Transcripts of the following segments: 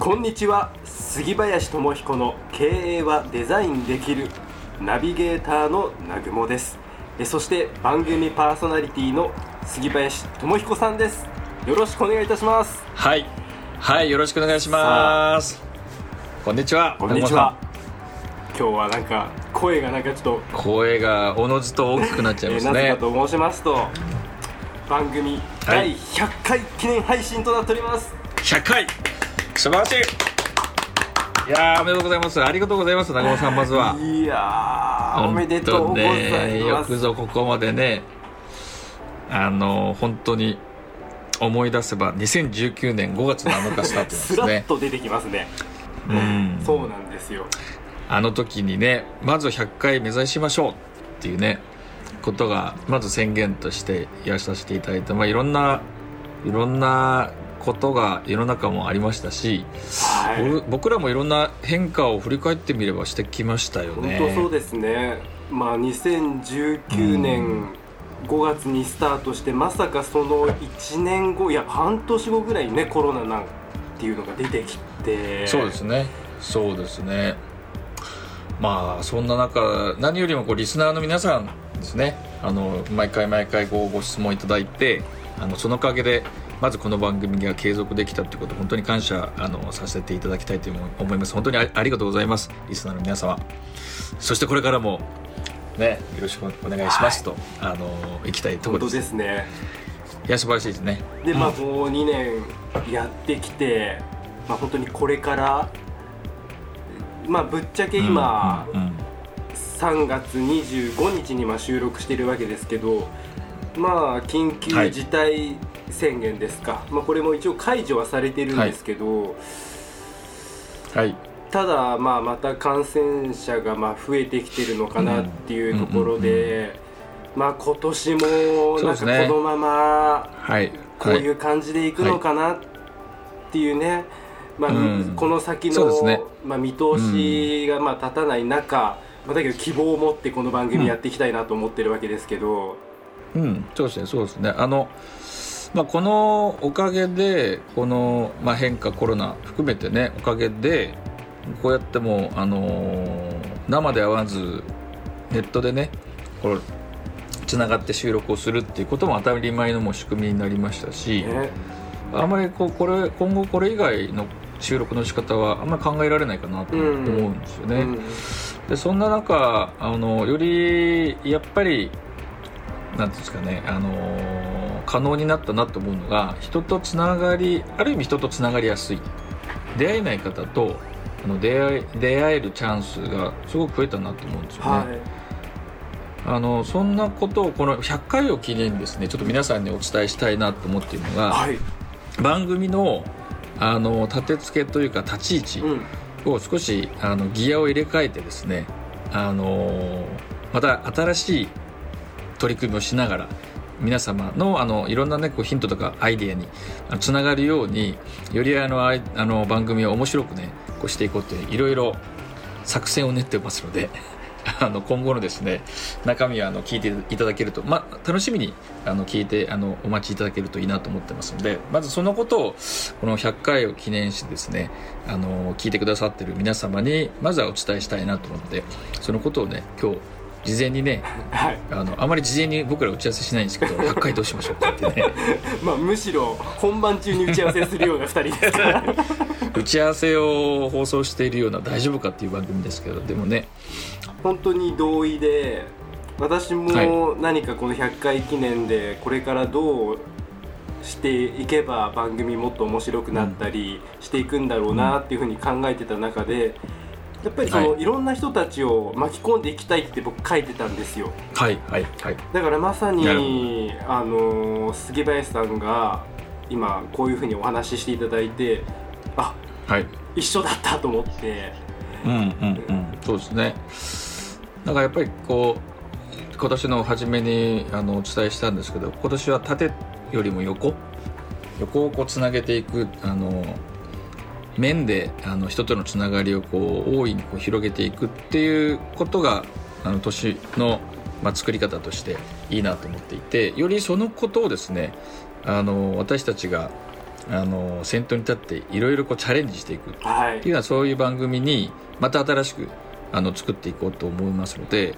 こんにちは杉林智彦の経営はデザインできるナビゲーターの南雲です。えそして番組パーソナリティの杉林智彦さんです。よろしくお願いいたします。はい。はいよろしくお願いします。こんにちはこんにちは。今日はなんか声がなんかちょっと声がおのずと大きくなっちゃいますえーなぜねかと申しますと番組第100回記念配信となっております、100回素晴らしい。いやーおめでとうございます。ありがとうございます長尾さんまずは。いやーおめでとうございます。くぞここまでねあの本当に思い出せば2019年5月7日スタートですらっね と出てきますね。うん。そうなんですよ。あの時にねまず100回目指しましょうっていうねことがまず宣言としてやらさせていただいて、まあ、いろんないろんなことが世の中もありましたし、はい。僕僕らもいろんな変化を振り返ってみればしてきましたよ本ね。当そうですね。まあ2019年5月にスタートしてまさかその1年後いや半年後ぐらいにねコロナなんていうのが出てきて。そうですね。そうですね。まあそんな中何よりもこうリスナーの皆さんですね。あの毎回毎回ごご質問いただいてあのそのおかげでまずこの番組が継続できたということ本当に感謝あのさせていただきたいと思います。本当にあありがとうございます。リスナーの皆様。そしてこれからもねよろしくお願いしますと、あの行きたいところです。ね。いや素晴らしいですね。でまあもう2年やってきてまあ本当にこれからまあぶっちゃけ今、うんうんうん。3月25日にまあ収録してるわけですけどまあ緊急事態宣言ですか、まあ、これも一応解除はされてるんですけど、はい。ただまあまた感染者がまあ増えてきてるのかなっていうところで、まあ今年もなんかこのままはい。こういう感じでいくのかなっていうね、まあうん。この先の、まあ、見通しがまあ立たない中、まあ、だけど希望を持ってこの番組やっていきたいなと思ってるわけですけど、うん、そうですね、そうですね。あの、まあ、このおかげで、この、まあ、変化、コロナ含めてね、おかげで、こうやってもう、あのー生で会わず、ネットでね、こう、つながって収録をするっていうことも当たり前のもう仕組みになりましたし、ね、あんまりこうこれ今後これ以外の収録の仕方はあんまり考えられないかなと思うんですよね。うんでそんな中あのよりやっぱりなんですかねあの可能になったなと思うのが人とつながりある意味人とつながりやすい。出会えない方とあの出会え出会えるチャンスがすごく増えたなと思うんですよね。はい。あのそんなことをこの100回を記念にですねちょっと皆さんにお伝えしたいなと思っているのが、はい。番組のあの立て付けというか立ち位置、うん。を少しあのギアを入れ替えてですね、あのーまた新しい取り組みをしながら皆様のあのいろんな、ね、こうヒントとかアイディアにつながるようによりあのあの番組を面白くねこうしていこうといういろいろ作戦を練ってますので あの今後のですね中身はあの聞いていただけると、まあ、楽しみにあの聞いてあのお待ちいただけるといいなと思ってますのでまずそのことをこの100回を記念してですねあの聞いてくださってる皆様にまずはお伝えしたいなと思ってそのことをね今日事前にねはい。あのあまり事前に僕ら打ち合わせしないんですけど 100回どうしましょうかってね。まあ、むしろ本番中に打ち合わせするような2人ですから。打ち合わせを放送しているような大丈夫かっていう番組ですけどでもね。本当に同意で私も何かこの100回記念でこれからどうしていけば番組もっと面白くなったりしていくんだろうなっていうふうに考えてた中でやっぱりその、、はい。ろんな人たちを巻き込んでいきたいって僕書いてたんですよ。はいはいはい。だからまさにあの杉林さんが今こういうふうにお話ししていただいてあはい。一緒だったと思って。うんうんうん。そうですね。だからやっぱりこう今年の初めにあのお伝えしたんですけど今年は縦よりも横？横をこうつなげていくあの面であの人とのつながりをこう大いにこう広げていくっていうことがあの年の、まあ、作り方としていいなと思っていてよりそのことをですねあの私たちがあの先頭に立っていろいろこうチャレンジしていく。はい。っていうのはそういう番組にまた新しくあの作っていこうと思いますので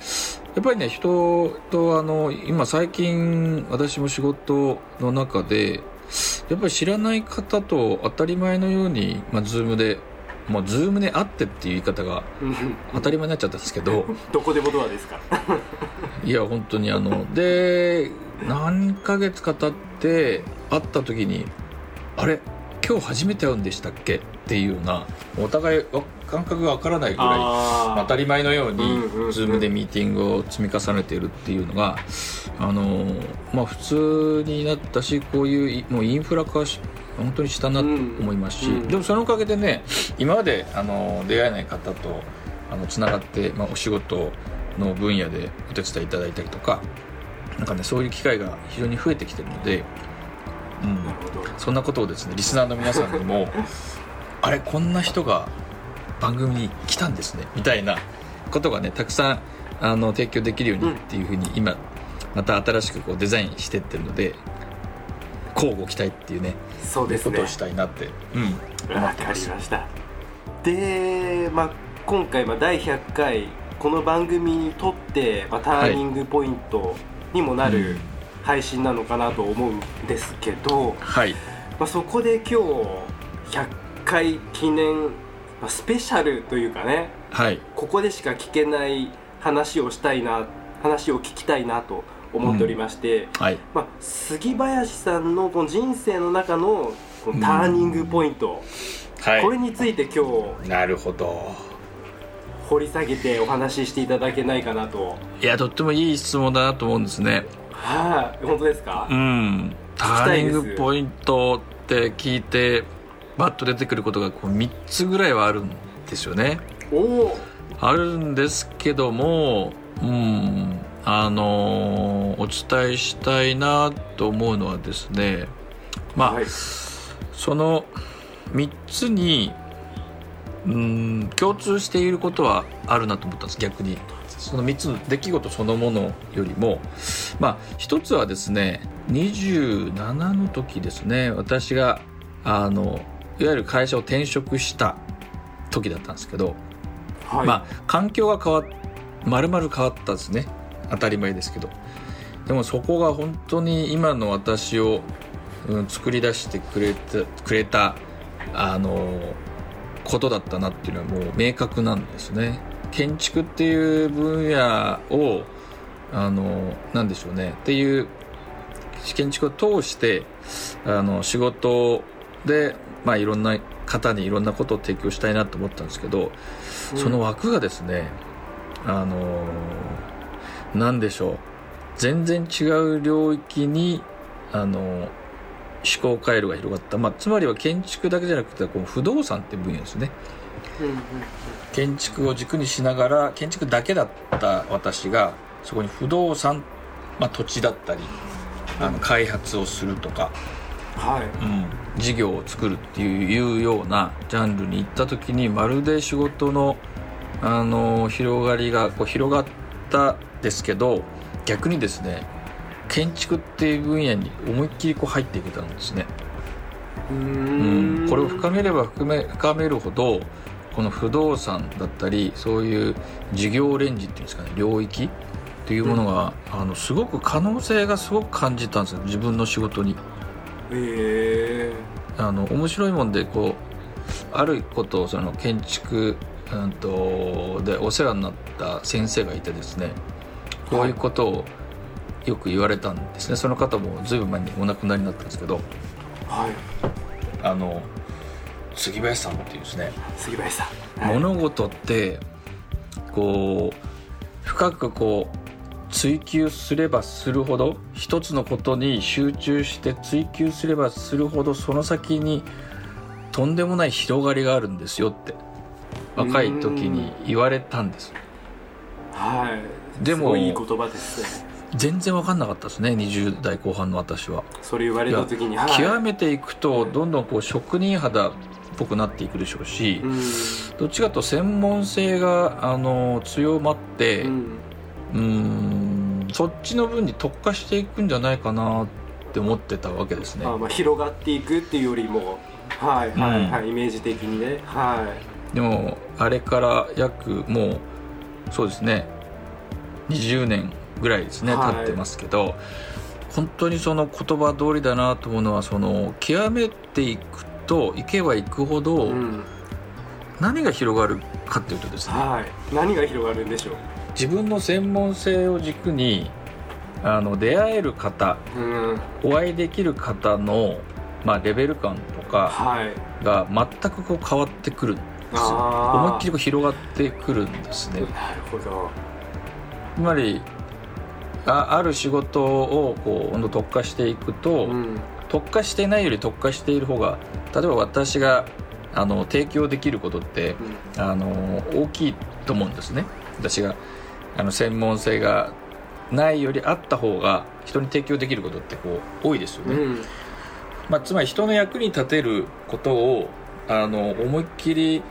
やっぱりね人とあの今最近私も仕事の中でやっぱり知らない方と当たり前のように、まあ、ズームで、まあ、ズームで会ってっていう言い方がうん。当たり前になっちゃったんですけど どこでもドアですか いや本当にあので何ヶ月か経って会った時にあれ？今日初めて会うんでしたっけ？っていうようなお互いわ感覚がわからないぐらいあ当たり前のように Zoom でミーティングを積み重ねているっていうのがあのまあ普通になったしこういういもうインフラ化し本当にしたなと思いますし、でもそのおかげでね今まであの出会えない方とあのつながって、まあ、お仕事の分野でお手伝いいただいたりとかなんかねそういう機会が非常に増えてきてるので、うん。そんなことをですねリスナーの皆さんにも あれこんな人が番組に来たんですねみたいなことがねたくさんあの提供できるようにっていうふうに今また新しくこうデザインしてってるので交互期待っていうねそうですね。ことをしたいなって、うん、思ってますりました。で、まあ、今回、まあ、第100回この番組にとって、まあ、ターニングポイントにもなる配信なのかなと思うんですけど、はい。まあ、そこで今日100回記念、まあ、スペシャルというかねはい。ここでしか聞けない話をしたいな話を聞きたいなと思っておりまして、はい。まあ、杉林さんのこの人生の中のこのターニングポイント、はこれについて今日なるほど。掘り下げてお話ししていただけないかなと。いやとってもいい質問だなと思うんですねはい、本当ですか？うん。ターニングポイントって聞いてバッと出てくることがこう3つぐらいはあるんですよね。おおあるんですけどもうん。あのお伝えしたいなと思うのはですねまあ、はい。その3つにうん共通していることはあるなと思ったんです逆にその3つの出来事そのものよりもまあ一つはですね27の時ですね私があのいわゆる会社を転職した時だったんですけど、はい、まあ環境が変わっ丸々変わったんですね。当たり前ですけど。でもそこが本当に今の私を、うん、作り出してくれたくれたあのことだったなっていうのはもう明確なんですね建築っていう分野をあのなんでしょうね。っていう建築を通してあの仕事で、まあ、いろんな方にいろんなことを提供したいなと思ったんですけど、うん。その枠がですねあのーなんでしょう。全然違う領域にあのー思考回路が広がった、まあ、つまりは建築だけじゃなくてこの不動産っていう分野ですね。うんうん建築を軸にしながら建築だけだった私がそこに不動産、まあ、土地だったりあの開発をするとか、はいうん、事業を作るっていうようなジャンルに行った時にまるで仕事の、あの広がりがこう広がったですけど逆にですね建築っていう分野に思いっきりこう入っていけたんですね。うん、これを深めれば深め深めるほどこの不動産だったりそういう事業レンジっていうんですかね領域っていうものが、あのすごく可能性がすごく感じたんですよ。自分の仕事に。へえあの面白いもんでこうあることをその建築、うん、とでお世話になった先生がいてですねこういうことをよく言われたんですね。その方もずいぶん前にお亡くなりになったんですけどはい。あの杉林さんっていうですね杉林さん、はい、物事ってこう深くこう追求すればするほど一つのことに集中して追求すればするほどその先にとんでもない広がりがあるんですよって若い時に言われたんです。はい。ですもいい言葉ですね全然分かんなかったですね20代後半の私は。それ言われた時にはい。極めていくとどんどんこう職人肌っぽくなっていくでしょうし、うん。どっちかと専門性があの強まってうん。そっちの分に特化していくんじゃないかなって思ってたわけですね。あまあ広がっていくっていうよりもはいはいはい、イメージ的にね。はでもあれから約もうそうですね20年ぐらいですねはい。経ってますけど、本当にその言葉通りだなと思うのはその極めていくといけばいくほい、どうん、何が広がるかっていうとですね、はい。何が広がるんでしょう？自分の専門性を軸にあの出会える方うん。お会いできる方の、まあ、レベル感とかはい。が全くこう変わってくるんですよ。あー。思いっきりこう広がってくるんですね。なるほど。つまりあある仕事をこうほんと特化していくと、うん。特化してないより特化している方が例えば私があの提供できることってあの大きいと思うんですね。私があの専門性がないよりあった方が人に提供できることってこう多いですよね、うん。まあ、つまり人の役に立てることをあの思いっきり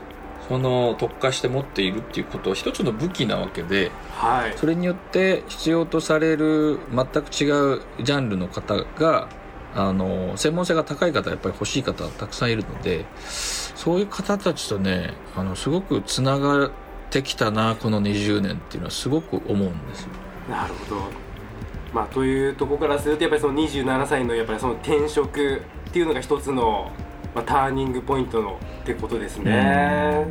その特化して持っているっていうことは一つの武器なわけではいそれによって必要とされる全く違うジャンルの方があの専門性が高い方やっぱり欲しい方たくさんいるのでそういう方たちとねあのすごくつながってきたなこの20年っていうのはすごく思うんですよ。なるほどまあというところからするとやっぱりその27歳のやっぱりその転職っていうのが一つの、まあ、ターニングポイントのってことですね。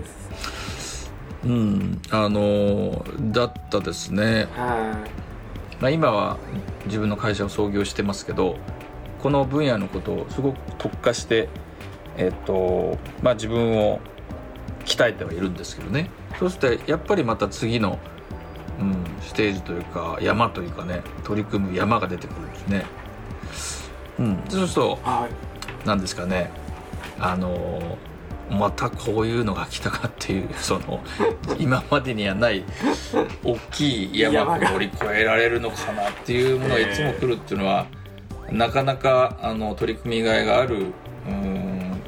うん、あのだったですね。はまあ、今は自分の会社を創業してますけどこの分野のことをすごく特化して、えっとまあ、自分を鍛えてはいるんですけどね。そうするとやっぱりまた次の、うん、ステージというか山というかね取り組む山が出てくるんですね。うん、そうするといはい。なんですかねあのまたこういうのが来たかっていう その今までにはない大きい山を乗り越えられるのかなっていうものがいつも来るっていうのは、なかなかあの取り組みがいがあるうん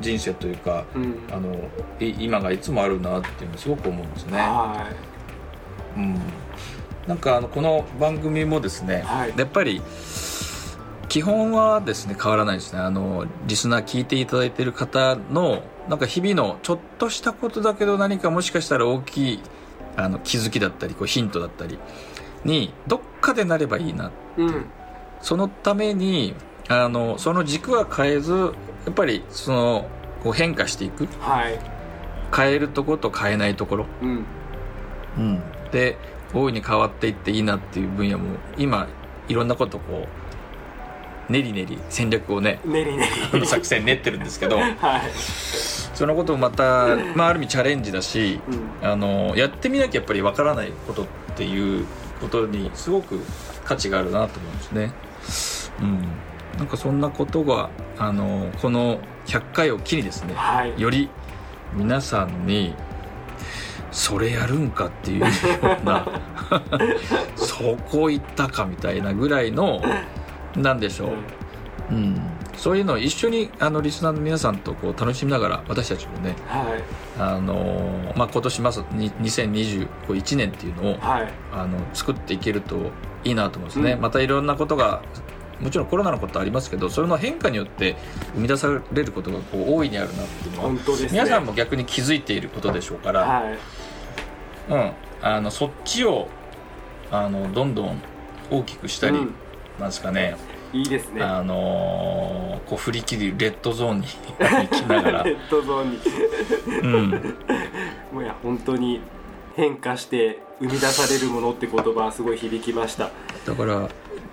人生というかうん。あのい今がいつもあるなっていうのすごく思うんですね。はうん、なんかあのこの番組もですね、はい。やっぱり基本はですね変わらないですね。あのリスナー聞いていただいている方のなんか日々のちょっとしたことだけど何かもしかしたら大きいあの気づきだったりこうヒントだったりにどっかでなればいいないうん。そのためにあのその軸は変えずやっぱりそのこう変化していく。はい。変えるところと変えないところ。うん。うん、で大いに変わっていっていいなっていう分野も今いろんなことこう練り練り戦略をねねりねり作戦練ってるんですけどはい。そのこともまた、まあ、ある意味チャレンジだしうん。あのやってみなきゃやっぱりわからないことっていうことにすごく価値があるなと思うんですね。うん、なんかそんなことがあのこの100回を機にですねはい。より皆さんにそれやるんかっていうような そこ行ったかみたいなぐらいのなんでしょう、うん、そういうのを一緒にあのリスナーの皆さんとこう楽しみながら私たちもね、はい。あのまあ、今年ますに2021年っていうのをはい。あの作っていけるといいなと思うんですね、うん。またいろんなことがもちろんコロナのことありますけどそれの変化によって生み出されることがこう大いにあるなっていうのはね。皆さんも逆に気づいていることでしょうから、はい。うん、あのそっちをあのどんどん大きくしたり、うんなんですかね。いいですね。あのーこう振り切りレッドゾーンに行きながら。レ、ッドゾーンに。うん、もういや本当に変化して生み出されるものって言葉はすごい響きました。だから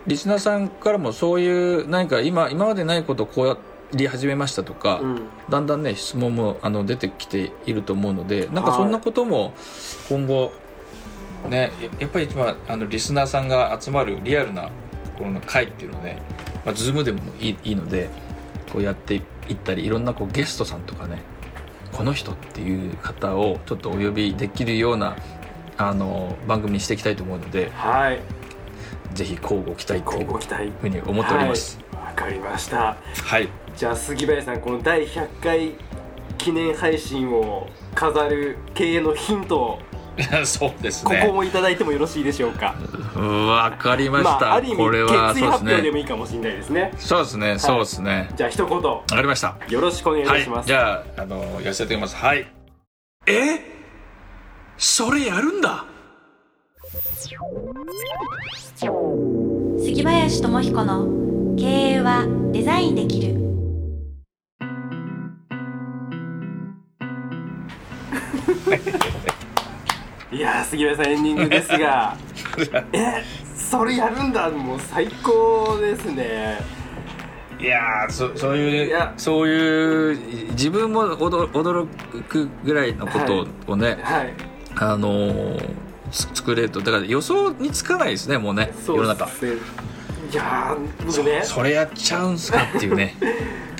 リスナーさんからもそういう何か今今までないことをこうやり始めましたとか、うん。だんだんね質問もあの出てきていると思うのでなんかそんなことも今後ねややっぱり一番あのリスナーさんが集まるリアルなこの会っていうのをね、まあ、ズームでもいいいいのでこうやっていったりいろんなこうゲストさんとかねこの人っていう方をちょっとお呼びできるようなあの番組にしていきたいと思うのではい。ぜひ交互期待という交互期待。ふうに思っております。はい。わ、かりました。はい、じゃあ杉林さんこの第100回記念配信を飾る経営のヒントを そうですここねもいただいてもよろしいでしょうか、わかりました、あある意味これは決意発そうです表でもねいいかもしれないですね。そうですね。そうですね。じゃあ一言。わかりました。よろしくお願いいたします、はい、じゃああのやらせていただきます。はい。え？それやるんだ。杉林智彦の経営はデザインできる いやー杉林さんエンディングですが。えそれやるんだ。もう最高ですね。いやーそそういういや。そういう自分も驚驚くぐらいのことをね、はい。あのーつ作れると。だから予想につかないですねもうね世の中。いやー僕ね。それやっちゃうんすかっていうね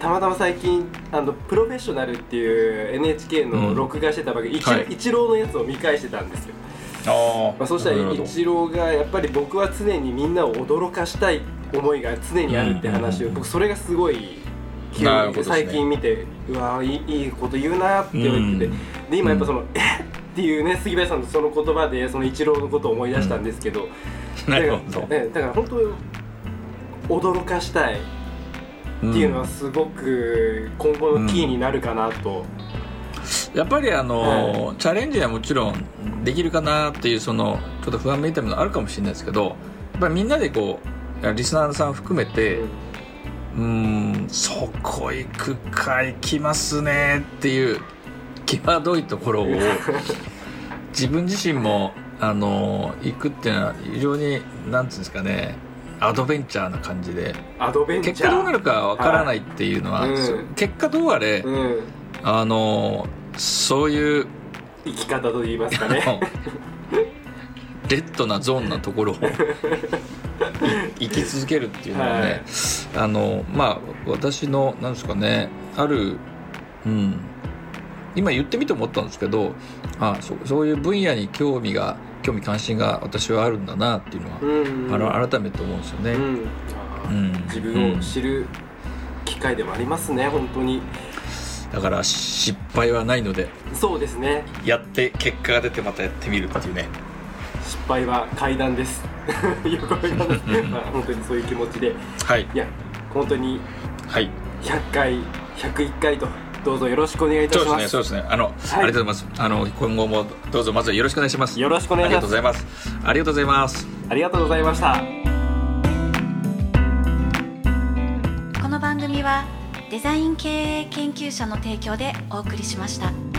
たまたま最近あのプロフェッショナルっていう NHK の録画してた番組、イチはい。イチローのやつを見返してたんですよ、あまあ、そしたらイチローがやっぱり僕は常にみんなを驚かしたい思いが常にあるって話を、うん。僕それがすごい気なるほどですね。に入って最近見てうわーいいいいこと言うなって言ってて、うん。で今やっぱその、えっっていうね杉林さんのその言葉でそのイチローのことを思い出したんですけど だから,、ね、だから本当驚かしたいっていうのはすごく今後のキーになるかなと、やっぱりあのーチャレンジはもちろんできるかなっていうそのちょっと不安めいたものあるかもしれないですけどやっぱりみんなでこうリスナーさん含めてうーんそこ行くか行きますねっていう際どいところを 自分自身もあのー行くっていうのは非常になんていうんですかねアドベンチャーな感じで。アドベンチャー。結果どうなるかわからないっていうのは、はい。うん。結果どうあれ、うん。あのそういう生き方と言いますかね。レッドなゾーンなところをい 生き続けるっていうのはね、はい。あのまあ私のなんですかねあるうん。今言ってみて思ったんですけどあそうそういう分野に興味が興味関心が私はあるんだなっていうのは、うんあの改めて思うんですよね。うん。うん。自分を知る機会でもありますね本当に。だから失敗はないのでそうですね。やって結果が出てまたやってみるっていうね。失敗は階段です。よくわかりますまあ本当にそういう気持ちで。はい。いや本当に。はい。100回101回とどうぞよろしくお願いいたそうします。ですねそうですね。あの、ありがとうございます。あの今後もどうぞまずはよろしくお願いします。よろしくお願いします。ありがとうございます。ありがとうございます。ありがとうございましたこの番組はデザイン経営研究者の提供でお送りしました。